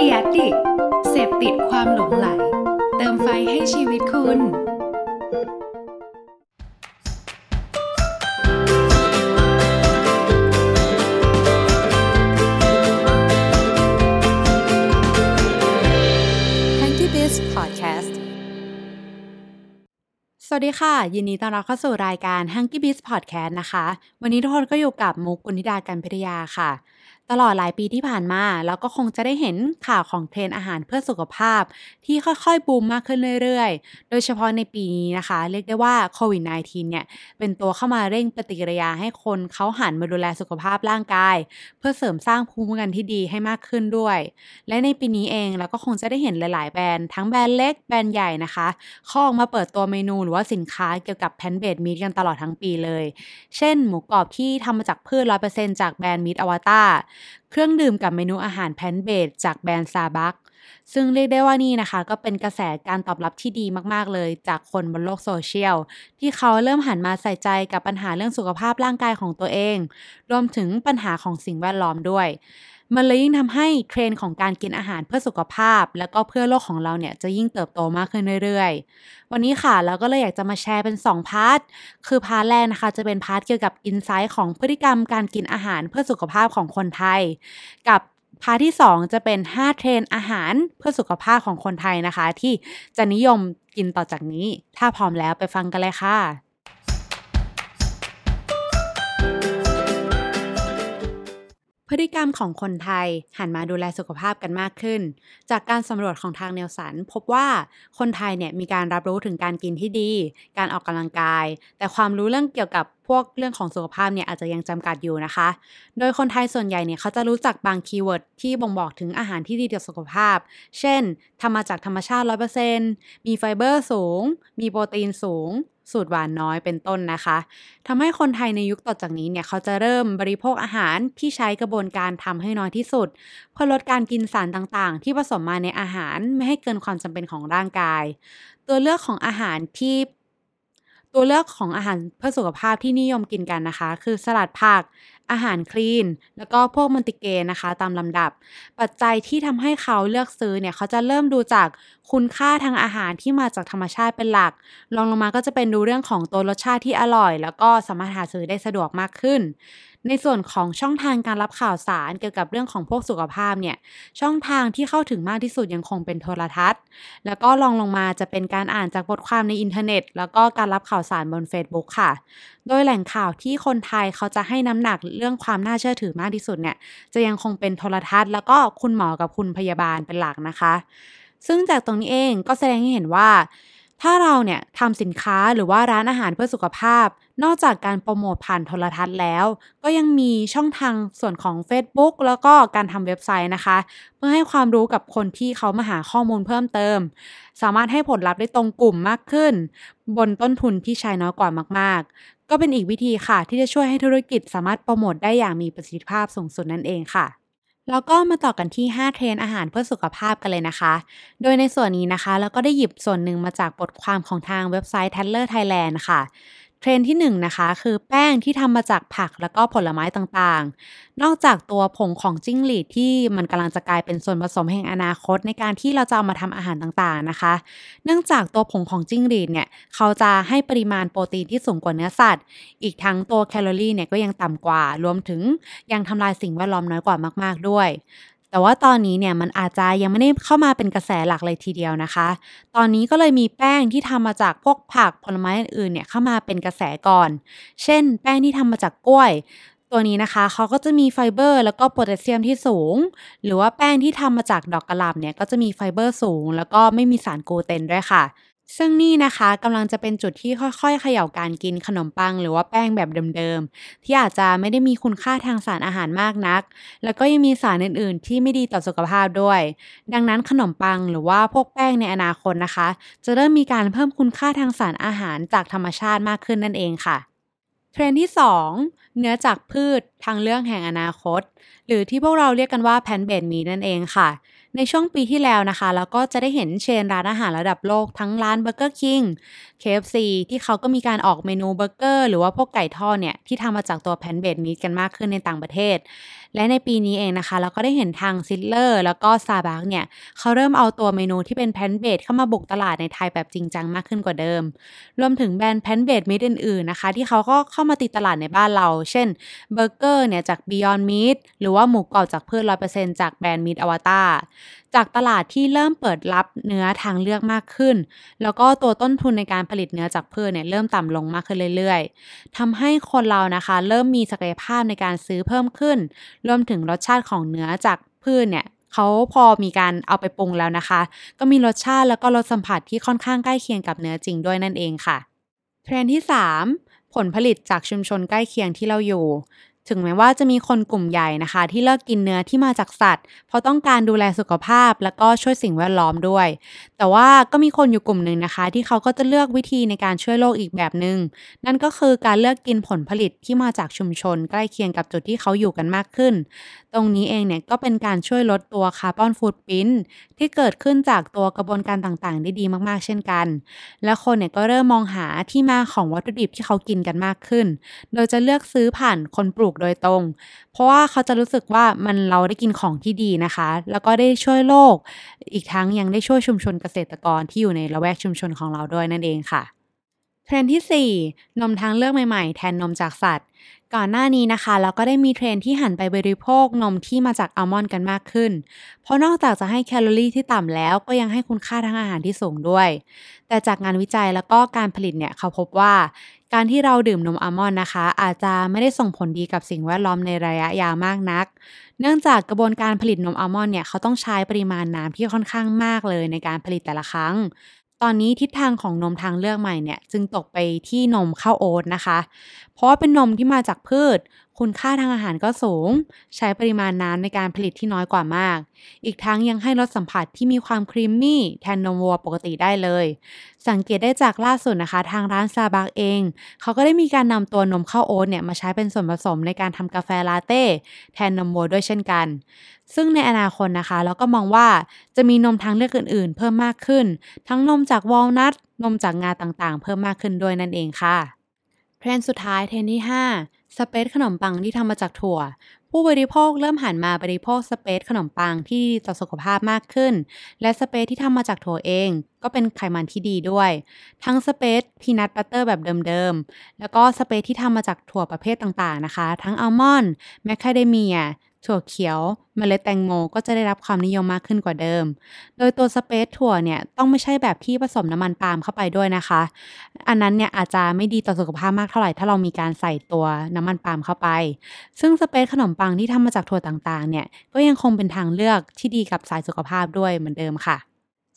เดียดิเสพติดความหลงไหล เติมไฟให้ชีวิตคุณ Hanky Biz Podcast สวัสดีค่ะ ยินดีต้อนรับเข้าสู่รายการ Hanky Biz Podcast นะคะ วันนี้ทุกคนก็อยู่กับมุกกุณิดาการพิทยาค่ะ ตลอดหลายปีที่ผ่านมาแล้วก็คงจะได้เห็นข่าวของเทรนด์อาหารเพื่อสุขภาพ ที่ค่อยๆบูมมากขึ้นเรื่อยๆ โดยเฉพาะในปีนี้นะคะ เรียกได้ว่าโควิด -19 เนี่ย เป็นตัวเข้ามาเร่งปฏิกิริยาให้คนเขาหันมาดูแลสุขภาพร่างกาย เพื่อเสริมสร้างภูมิคุ้มกันที่ดีให้มากขึ้นด้วย และในปีนี้เองเราก็คงจะได้เห็นหลาย ๆ แบรนด์ทั้งแบรนด์เล็กแบรนด์ใหญ่นะคะเขาออกมาเปิดตัวเมนูหรือว่าสินค้าเกี่ยวกับแพนเบดมีดกันตลอดทั้งปีเลย เช่น หมูกรอบที่ทำมาจากพืช100%จากแบรนด์ Meat Avatar เครื่องดื่มกับเมนูอาหาร plant-based จากแบรนด์ซาบักซึ่งเรียกได้ว่านี่นะคะ ก็เป็นกระแสการตอบรับที่ดีมากๆเลยจากคนบนโลกโซเชียล ที่เขาเริ่มหันมาใส่ใจกับปัญหาเรื่องสุขภาพร่างกายของตัวเอง รวมถึงปัญหาของสิ่งแวดล้อมด้วย มันเลยยิ่งทำให้เทรนด์ของการกินอาหารเพื่อสุขภาพ แล้วก็เพื่อโลกของเราเนี่ยจะยิ่งเติบโตมากขึ้นเรื่อยๆ วันนี้ค่ะเราก็เลยอยากจะมาแชร์เป็น 2 part คือ part แรกนะคะจะเป็น part เกี่ยวกับ insight ของพฤติกรรมการกินอาหารเพื่อสุขภาพของคนไทย กับ part ที่ 2 จะเป็น 5 เทรนด์อาหารเพื่อสุขภาพของคนไทยนะคะ ที่จะนิยมกินต่อจากนี้ ถ้าพร้อมแล้วไปฟังกันเลยค่ะ พฤติกรรมของคนไทยหันมาดูแลสุขภาพกันมากขึ้น จากการสำรวจของทาง Nielsen พบว่าคนไทยเนี่ยมีการรับรู้ถึงการกินที่ดี การออกกำลังกาย แต่ความรู้เรื่องเกี่ยวกับ พวกเรื่องของสุขภาพเนี่ยอาจจะยังจำกัดอยู่นะคะ โดยคนไทยส่วนใหญ่เนี่ยเขาจะรู้จักบาง keyword ที่บ่งบอกถึงอาหารที่ดีต่อสุขภาพ เช่นทำมาจากธรรมชาติ 100%มีไฟเบอร์สูง มีโปรตีนสูง สูตรหวานน้อยเป็นต้นนะคะทำให้คนไทยในยุคต่อจากนี้เนี่ยเขาจะเริ่มบริโภคอาหารที่ใช้กระบวนการทำให้น้อยที่สุด เพื่อลดการกินสารต่างๆ ที่ผสมมาในอาหารไม่ให้เกินความจำเป็นของร่างกาย ตัวเลือกของอาหารที่ ตัวเลือกของอาหารเพื่อสุขภาพที่นิยมกินกันนะคะ คือสลัดผัก อาหารคลีน แล้วก็พวกมันติเกนนะคะ ตามลำดับ ปัจจัยที่ทำให้เขาเลือกซื้อเนี่ยเขาจะเริ่มดูจากคุณค่าทางอาหารที่มาจากธรรมชาติเป็นหลักรองลงมาก็จะเป็นดูเรื่องของตัวรสชาติที่อร่อย แล้วก็สามารถหาซื้อได้สะดวกมากขึ้นในส่วนของช่องทางการรับข่าวสารเกี่ยวกับเรื่องของพวกสุขภาพเนี่ย ช่องทางที่เข้าถึงมากที่สุดยังคงเป็นโทรทัศน์ แล้วก็ลองลงมาจะเป็นการอ่านจากบทความในอินเทอร์เน็ต แล้วก็การรับข่าวสารบน Facebook ค่ะ โดยแหล่งข่าวที่คนไทยเขาจะให้น้ำหนักเรื่องความน่าเชื่อถือมากที่สุดเนี่ย จะยังคงเป็นโทรทัศน์ แล้วก็คุณหมอกับคุณพยาบาลเป็นหลักนะคะ ซึ่งจากตรงนี้เองก็แสดงให้เห็นว่า ถ้าเราเนี่ยทำสินค้าหรือว่าร้านอาหารเพื่อสุขภาพ นอกจากการโปรโมทผ่านโทรทัศน์แล้ว ก็ยังมีช่องทางส่วนของ Facebook แล้วก็การทำเว็บไซต์นะคะ เพื่อให้ความรู้กับคนที่เขามาหาข้อมูลเพิ่มเติม สามารถให้ผลลัพธ์ได้ตรงกลุ่มมากขึ้น บนต้นทุนที่ใช้น้อยกว่ามาก ๆ ก็เป็นอีกวิธีค่ะ ที่จะช่วยให้ธุรกิจสามารถโปรโมทได้อย่างมีประสิทธิภาพสูงสุดนั่นเองค่ะ แล้วก็มาต่อกันที่ 5 เทรนอาหารเพื่อสุขภาพกันเลยนะคะ โดยในส่วนนี้นะคะ เราก็ได้หยิบส่วนหนึ่งมาจากบทความของทางเว็บไซต์ t a d l e r Thailand ค่ะ เทรนด์ที่1 นะคะ คือแป้งที่ทำมาจากผักแล้วก็ผลไม้ต่างๆ นอกจากตัวผงของจิ้งหรีดที่มันกำลังจะกลายเป็นส่วนผสมแห่งอนาคต ในการที่เราจะเอามาทำอาหารต่างๆนะคะ เนื่องจากตัวผงของจิ้งหรีดเนี่ย เขาจะให้ปริมาณโปรตีนที่สูงกว่าเนื้อสัตว์ อีกทั้งตัวแคลอรี่เนี่ยก็ยังต่ำกว่า รวมถึงยังทำลายสิ่งแวดล้อมน้อยกว่ามาก ๆด้วย แต่ว่าตอนนี้เนี่ยมันอาจจะยังไม่ได้เข้ามาเป็นกระแสหลักเลยทีเดียวนะคะ ตอนนี้ก็เลยมีแป้งที่ทำมาจากพวกผักผลไม้อื่นเนี่ยเข้ามาเป็นกระแสก่อน เช่น แป้งที่ทำมาจากกล้วย ตัวนี้นะคะเขาก็จะมีไฟเบอร์ แล้วก็โพแทสเซียมที่สูง หรือว่าแป้งที่ทำมาจากดอกกะหล่ำเนี่ยก็จะมีไฟเบอร์สูง แล้วก็ไม่มีสารกลูเตนด้วยค่ะ ซึ่งนี่นะคะกำลังจะเป็นจุดที่ค่อยๆ เขย่าการกินขนมปัง หรือว่าแป้งแบบเดิมๆ ที่อาจจะไม่ได้มีคุณค่าทางสารอาหารมากนัก แล้วก็ยังมีสารอื่นๆ ที่ไม่ดีต่อสุขภาพด้วย ดังนั้นขนมปังหรือว่าพวกแป้งในอนาคตนะคะ จะเริ่มมีการเพิ่มคุณค่าทางสารอาหารจากธรรมชาติมากขึ้นนั่นเองค่ะเทรนด์ที่ 2 เนื้อจากพืชทางเลือกแห่งอนาคต หรือที่พวกเราเรียกกันว่า plant-based meat นั่นเองค่ะ ในช่วงปีที่แล้วนะคะเราก็จะได้เห็นเชนร้านอาหารระดับโลกทั้งร้าน Burger King KFC ที่เขาก็มีการออกเมนูเบอร์เกอร์หรือว่าพวกไก่ทอดเนี่ย ที่ทำมาจากตัว plant-based meat กันมากขึ้นในต่างประเทศ และในปีนี้เองนะคะ เราก็ได้เห็นทาง Sizzler แล้วก็ซาบักเนี่ย เขาเริ่มเอาตัวเมนูที่เป็น plant-based เข้ามาบุกตลาดในไทยแบบจริงจังมากขึ้นกว่าเดิม รวมถึงแบรนด์ plant-based meat อื่นๆนะคะ ที่เขาก็เข้ามาติดตลาดในบ้านเรา เช่นเบอร์เกอร์เนี่ยจาก Beyond Meat หรือว่าหมูกรอบจากพืช100%จากแบรนด์ Meat Avatar จากตลาดที่เริ่มเปิดรับเนื้อทางเลือกมากขึ้น แล้วก็ตัวต้นทุนในการผลิตเนื้อจากพืชเนี่ยเริ่มต่ำลงมากขึ้นเรื่อยๆทำให้คนเรานะคะ เริ่มมีศักยภาพในการซื้อเพิ่มขึ้น รวมถึงรสชาติของเนื้อจากพืชเนี่ยเขาพอมีการเอาไปปรุงแล้วนะคะ ก็มีรสชาติแล้วก็รสสัมผัสที่ค่อนข้างใกล้เคียงกับเนื้อจริงด้วยนั่นเองค่ะ เทรนที่ 3 ผลผลิตจากชุมชนใกล้เคียงที่เราอยู่ ถึงแม้ว่าจะมีคนกลุ่มใหญ่นะคะ ที่เลิกกินเนื้อที่มาจากสัตว์ เพราะต้องการดูแลสุขภาพ แล้วก็ช่วยสิ่งแวดล้อมด้วย แต่ว่าก็มีคนอยู่กลุ่มหนึ่งนะคะ ที่เขาก็จะเลือกวิธีในการช่วยโลกอีกแบบหนึง่งนั่นก็คือการเลือกกินผลผลิตที่มาจากชุมชน ใกล้เคียงกับจุดที่เขาอยู่กันมากขึ้น ตรงนี้เองเนี่ยก็เป็นการช่วยลดตัวคาร์บอนฟูดพิ้นที่เกิดขึ้นจากตัวกระบวนการต่างๆ ได้ดีมากๆ เช่นกัน และคนเนี่ยก็เริ่มมองหาที่มาของวัตถุดิบที่เขากินกันมากขึ้น โดยจะเลือกซื้อผ่านคนปลูกโดยตรง เพราะว่าเขาจะรู้สึกว่ามันเราได้กินของที่ดีนะคะ แล้วก็ได้ช่วยโลก อีกทั้งยังได้ช่วยชุมชนเกษตรกรที่อยู่ในละแวกชุมชนของเราด้วยนั่นเองค่ะเทรนด์ที่ 4 นมทางเลือกใหม่ๆ แทนนมจากสัตว์ ก่อนหน้านี้นะคะ เราก็ได้มีเทรนด์ที่หันไปบริโภคนมที่มาจากอัลมอนด์กันมากขึ้น เพราะนอกจากจะให้แคลอรี่ที่ต่ำแล้วก็ยังให้คุณค่าทางอาหารที่สูงด้วย แต่จากงานวิจัยแล้วก็การผลิตเนี่ยเขาพบว่า การที่เราดื่มนมอัลมอนด์นะคะ อาจจะไม่ได้ส่งผลดีกับสิ่งแวดล้อมในระยะยาวมากนัก เนื่องจากกระบวนการผลิตนมอัลมอนด์เนี่ยเขาต้องใช้ปริมาณน้ำที่ค่อนข้างมากเลยในการผลิตแต่ละครั้ง ตอนนี้ทิศทางของนมทางเลือกใหม่เนี่ยจึงตกไปที่นมข้าวโอ๊ตนะคะ เพราะว่าเป็นนมที่มาจากพืช คุณค่าทางอาหารก็สูง ใช้ปริมาณน้ำในการผลิตที่น้อยกว่ามาก อีกทั้งยังให้รสสัมผัสที่มีความครีมมี่แทนนมวัวปกติได้เลย สังเกตได้จากล่าสุดนะคะ ทางร้านซาบักเอง เขาก็ได้มีการนำตัวนมข้าวโอ๊ตเนี่ยมาใช้เป็นส่วนผสมในการทำกาแฟลาเต้แทนนมวัวด้วยเช่นกัน ซึ่งในอนาคตนะคะ เราก็มองว่าจะมีนมทางเลือกอื่น ๆ เพิ่มมากขึ้น ทั้งนมจากวอลนัทนมจากงาต่างๆ เพิ่มมากขึ้นด้วยนั่นเองค่ะเทรนด์สุดท้ายเทรนด์ที่ 5 spread ขนมปังที่ทำมาจากถั่ว ผู้บริโภคเริ่มหันมาบริโภค spread ขนมปังที่ดีต่อสุขภาพมากขึ้น และ spread ที่ทำมาจากถั่วเอง ก็เป็นไขมันที่ดีด้วย ทั้ง spread peanut butter แบบเดิมๆ แล้วก็ spread ที่ทำมาจากถั่วประเภทต่างๆนะคะ ทั้งอัลมอนด์แมคคาเดเมีย ถั่วเขียวเมล็ดแตงโมก็จะได้รับความนิยมมากขึ้นกว่าเดิม โดยตัวสเปซถั่วเนี่ยต้องไม่ใช่แบบที่ผสมน้ำมันปาล์มเข้าไปด้วยนะคะ อันนั้นเนี่ยอาจจะไม่ดีต่อสุขภาพมากเท่าไหร่ ถ้าเรามีการใส่ตัวน้ำมันปาล์มเข้าไป ซึ่งสเปซขนมปังที่ทำมาจากถั่วต่างๆเนี่ยก็ยังคงเป็นทางเลือกที่ดีกับสายสุขภาพด้วยเหมือนเดิมค่ะ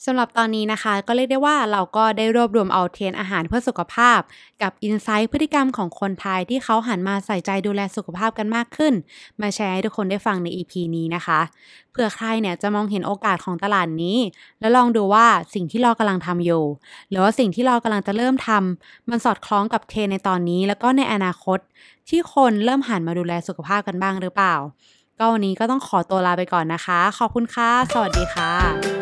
สำหรับตอนนี้นะคะ ก็เรียกได้ว่าเราก็ได้รวบรวมเอาเทรนอาหารเพื่อสุขภาพ กับอินไซต์พฤติกรรมของคนไทยที่เขาหันมาใส่ใจดูแลสุขภาพกันมากขึ้น มาแชร์ให้ทุกคนได้ฟังใน EP นี้นะคะเผื่อใครเนี่ยจะมองเห็นโอกาสของตลาดนี้ แล้วลองดูว่าสิ่งที่เรากำลังทำอยู่ หรือว่าสิ่งที่เรากำลังจะเริ่มทำมันสอดคล้องกับเทรนในตอนนี้ แล้วก็ในอนาคต ที่คนเริ่มหันมาดูแลสุขภาพกันบ้างหรือเปล่า ก็วันนี้ก็ต้องขอตัวลาไปก่อนนะคะ ขอบคุณค่ะ สวัสดีค่ะ